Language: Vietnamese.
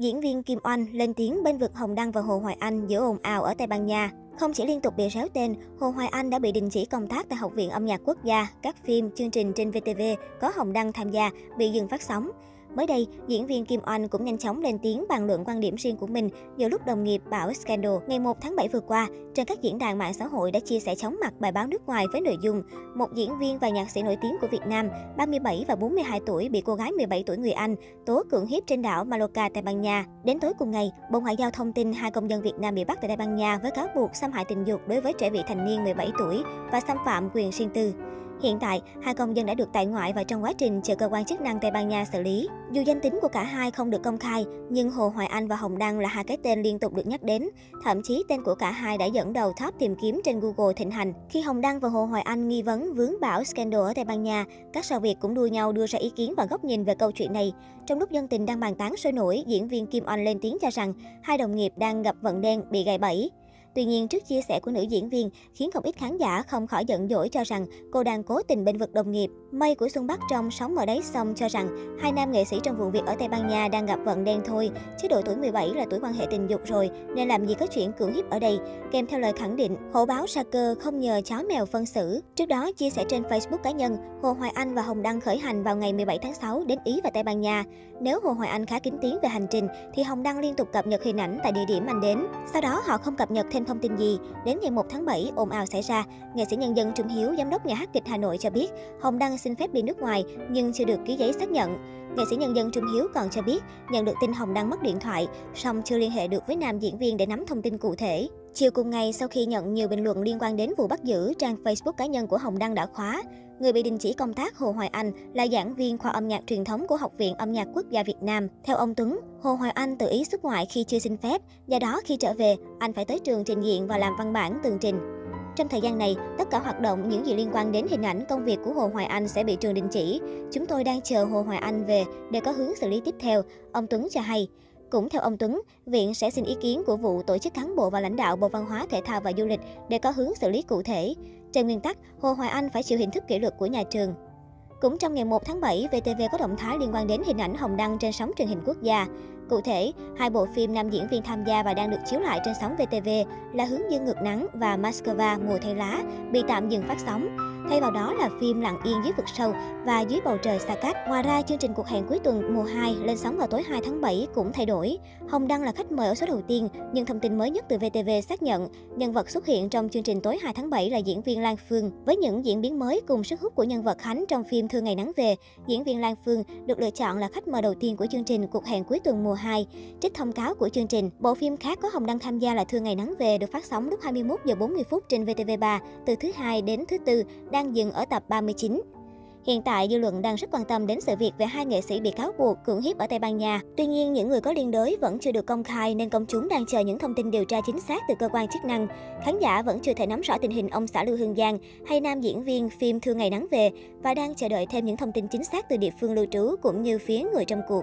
Diễn viên Kim Oanh lên tiếng bên vực Hồng Đăng và Hồ Hoài Anh giữa ồn ào ở Tây Ban Nha. Không chỉ liên tục bị réo tên, Hồ Hoài Anh đã bị đình chỉ công tác tại Học viện Âm nhạc Quốc gia, các phim, chương trình trên VTV có Hồng Đăng tham gia bị dừng phát sóng. Mới đây, diễn viên Kim Oanh cũng nhanh chóng lên tiếng bàn luận quan điểm riêng của mình giữa lúc đồng nghiệp bảo scandal. Ngày 1 tháng 7 vừa qua, trên các diễn đàn mạng xã hội đã chia sẻ chóng mặt bài báo nước ngoài với nội dung một diễn viên và nhạc sĩ nổi tiếng của Việt Nam, 37 và 42 tuổi bị cô gái 17 tuổi người Anh tố cưỡng hiếp trên đảo Mallorca, Tây Ban Nha. Đến tối cùng ngày, Bộ Ngoại giao thông tin hai công dân Việt Nam bị bắt tại Tây Ban Nha với cáo buộc xâm hại tình dục đối với trẻ vị thành niên 17 tuổi và xâm phạm quyền riêng tư. Hiện tại, hai công dân đã được tại ngoại và trong quá trình chờ cơ quan chức năng Tây Ban Nha xử lý. Dù danh tính của cả hai không được công khai, nhưng Hồ Hoài Anh và Hồng Đăng là hai cái tên liên tục được nhắc đến. Thậm chí tên của cả hai đã dẫn đầu top tìm kiếm trên Google thịnh hành. Khi Hồng Đăng và Hồ Hoài Anh nghi vấn vướng bão scandal ở Tây Ban Nha, các sao Việt cũng đua nhau đưa ra ý kiến và góc nhìn về câu chuyện này. Trong lúc dân tình đang bàn tán sôi nổi, diễn viên Kim Oanh lên tiếng cho rằng hai đồng nghiệp đang gặp vận đen bị gài bẫy. Tuy nhiên, trước chia sẻ của nữ diễn viên khiến không ít khán giả không khỏi giận dỗi cho rằng cô đang cố tình bên vực đồng nghiệp. Mây của Xuân Bắc trong Sống ở đáy sông cho rằng hai nam nghệ sĩ trong vụ việc ở Tây Ban Nha đang gặp vận đen thôi, chứ độ tuổi 17 là tuổi quan hệ tình dục rồi, nên làm gì có chuyện cưỡng hiếp ở đây. Kèm theo lời khẳng định, hổ báo sa cơ không nhờ chó mèo phân xử. Trước đó, chia sẻ trên Facebook cá nhân, Hồ Hoài Anh và Hồng Đăng khởi hành vào ngày 17 tháng 6 đến Ý và Tây Ban Nha. Nếu Hồ Hoài Anh khá kín tiếng về hành trình, thì Hồng Đăng liên tục cập nhật hình ảnh tại địa điểm anh đến. Sau đó, họ không cập nhật thêm thông tin gì. Đến ngày 1 tháng 7, ồn ào xảy ra. Nghệ sĩ nhân dân Trung Hiếu, giám đốc nhà hát kịch Hà Nội cho biết, Hồng Đăng xin phép đi nước ngoài nhưng chưa được ký giấy xác nhận. Nghệ sĩ nhân dân Trung Hiếu còn cho biết, nhận được tin Hồng Đăng mất điện thoại, song chưa liên hệ được với nam diễn viên để nắm thông tin cụ thể. Chiều cùng ngày, sau khi nhận nhiều bình luận liên quan đến vụ bắt giữ, trang Facebook cá nhân của Hồng Đăng đã khóa. Người bị đình chỉ công tác Hồ Hoài Anh là giảng viên khoa âm nhạc truyền thống của Học viện Âm nhạc Quốc gia Việt Nam. Theo ông Tuấn, Hồ Hoài Anh tự ý xuất ngoại khi chưa xin phép, do đó khi trở về, anh phải tới trường trình diện và làm văn bản tường trình. Trong thời gian này, tất cả hoạt động những gì liên quan đến hình ảnh công việc của Hồ Hoài Anh sẽ bị trường đình chỉ. Chúng tôi đang chờ Hồ Hoài Anh về để có hướng xử lý tiếp theo, ông Tuấn cho hay. Cũng theo ông Tuấn, viện sẽ xin ý kiến của vụ tổ chức cán bộ và lãnh đạo Bộ Văn hóa, Thể thao và Du lịch để có hướng xử lý cụ thể. Trên nguyên tắc, Hồ Hoài Anh phải chịu hình thức kỷ luật của nhà trường. Cũng trong ngày 1 tháng 7, VTV có động thái liên quan đến hình ảnh Hồng Đăng trên sóng truyền hình quốc gia. Cụ thể, hai bộ phim nam diễn viên tham gia và đang được chiếu lại trên sóng VTV là Hướng dương ngược nắng và Moscow mùa thay lá bị tạm dừng phát sóng. Thay vào đó là phim Lặng yên dưới vực sâu và Dưới bầu trời xa cách. Ngoài ra, chương trình cuộc hẹn cuối tuần mùa 2 lên sóng vào tối 2 tháng 7 cũng thay đổi. Hồng Đăng là khách mời ở số đầu tiên, nhưng thông tin mới nhất từ VTV xác nhận nhân vật xuất hiện trong chương trình tối 2 tháng 7 là diễn viên Lan Phương. Với những diễn biến mới cùng sức hút của nhân vật Khánh trong phim Thương ngày nắng về, diễn viên Lan Phương được lựa chọn là khách mời đầu tiên của chương trình cuộc hẹn cuối tuần mùa 2. Trích thông cáo của chương trình, bộ phim khác có Hồng Đăng tham gia là Thương ngày nắng về được phát sóng lúc 21 giờ 40 phút trên VTV3 từ thứ hai đến thứ tư đang dừng ở tập 39. Hiện tại, dư luận đang rất quan tâm đến sự việc về hai nghệ sĩ bị cáo buộc cưỡng hiếp ở Tây Ban Nha. Tuy nhiên, những người có liên đới vẫn chưa được công khai nên công chúng đang chờ những thông tin điều tra chính xác từ cơ quan chức năng. Khán giả vẫn chưa thể nắm rõ tình hình ông xã Lưu Hương Giang hay nam diễn viên phim Thương Ngày Nắng Về và đang chờ đợi thêm những thông tin chính xác từ địa phương lưu trú cũng như phía người trong cuộc.